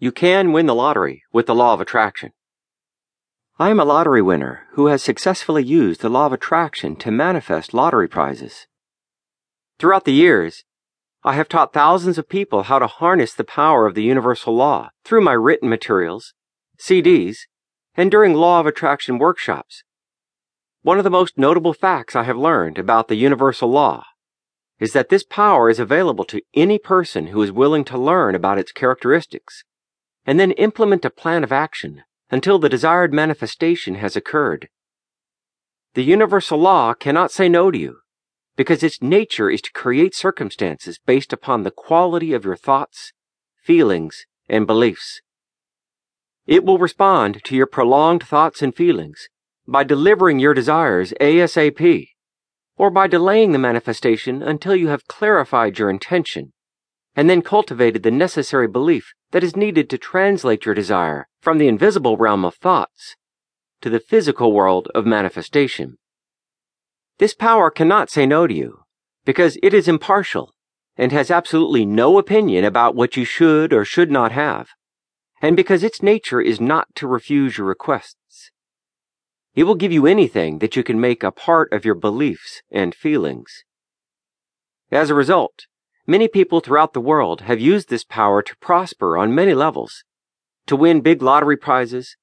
You can win the lottery with the law of attraction. I am a lottery winner who has successfully used the law of attraction to manifest lottery prizes. Throughout the years, I have taught thousands of people how to harness the power of the universal law through my written materials, CDs, and during law of attraction workshops. One of the most notable facts I have learned about the universal law is that this power is available to any person who is willing to learn about its characteristics and then implement a plan of action until the desired manifestation has occurred. The universal law cannot say no to you because its nature is to create circumstances based upon the quality of your thoughts, feelings, and beliefs. It will respond to your prolonged thoughts and feelings by delivering your desires ASAP or by delaying the manifestation until you have clarified your intention and then cultivated the necessary belief that is needed to translate your desire from the invisible realm of thoughts to the physical world of manifestation. This power cannot say no to you because it is impartial and has absolutely no opinion about what you should or should not have, and because its nature is not to refuse your requests. It will give you anything that you can make a part of your beliefs and feelings. As a result, Many people throughout the world have used this power to prosper on many levels, to win big lottery prizes,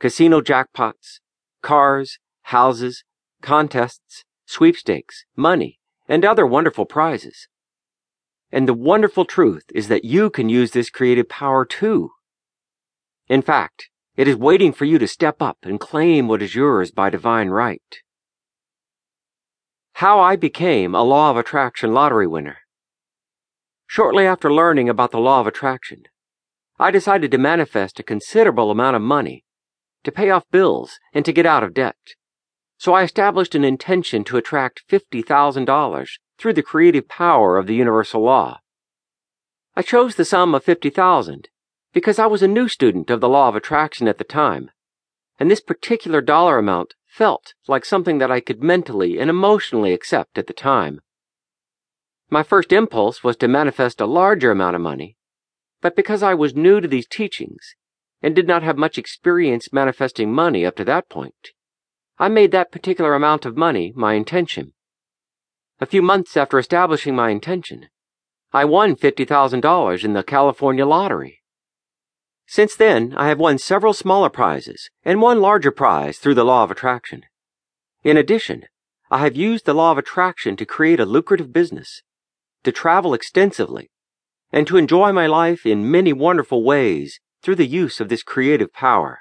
casino jackpots, cars, houses, contests, sweepstakes, money, and other wonderful prizes. And the wonderful truth is that you can use this creative power too. In fact, it is waiting for you to step up and claim what is yours by divine right. How I became a Law of Attraction lottery winner. Shortly after learning about the law of attraction, I decided to manifest a considerable amount of money to pay off bills and to get out of debt. So I established an intention to attract $50,000 through the creative power of the universal law. I chose the sum of 50,000 because I was a new student of the law of attraction at the time, and this particular dollar amount felt like something that I could mentally and emotionally accept at the time. My first impulse was to manifest a larger amount of money, but because I was new to these teachings and did not have much experience manifesting money up to that point, I made that particular amount of money my intention. A few months after establishing my intention, I won $50,000 in the California lottery. Since then, I have won several smaller prizes and one larger prize through the law of attraction. In addition, I have used the law of attraction to create a lucrative business to travel extensively, and to enjoy my life in many wonderful ways through the use of this creative power.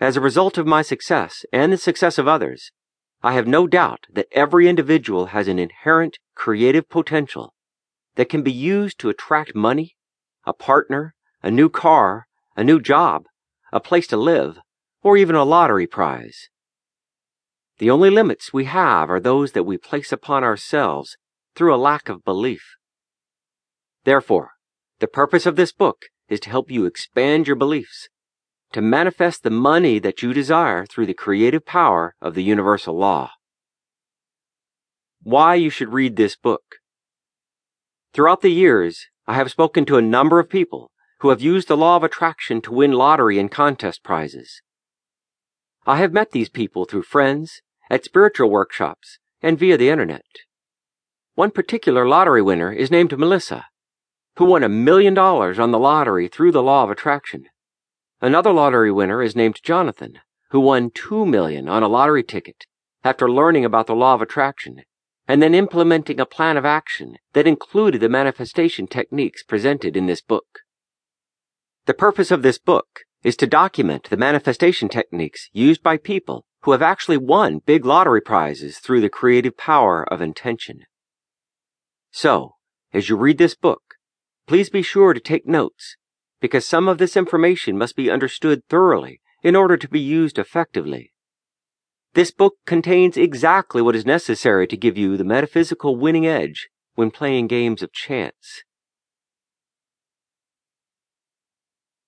As a result of my success and the success of others, I have no doubt that every individual has an inherent creative potential that can be used to attract money, a partner, a new car, a new job, a place to live, or even a lottery prize. The only limits we have are those that we place upon ourselves through a lack of belief. Therefore, the purpose of this book is to help you expand your beliefs, to manifest the money that you desire through the creative power of the universal law. Why you should read this book. Throughout the years, I have spoken to a number of people who have used the law of attraction to win lottery and contest prizes. I have met these people through friends, at spiritual workshops, and via the internet. One particular lottery winner is named Melissa, who won a million dollars on the lottery through the law of attraction. Another lottery winner is named Jonathan, who won two million on a lottery ticket after learning about the law of attraction and then implementing a plan of action that included the manifestation techniques presented in this book. The purpose of this book is to document the manifestation techniques used by people who have actually won big lottery prizes through the creative power of intention. So, as you read this book, please be sure to take notes, because some of this information must be understood thoroughly in order to be used effectively. This book contains exactly what is necessary to give you the metaphysical winning edge when playing games of chance.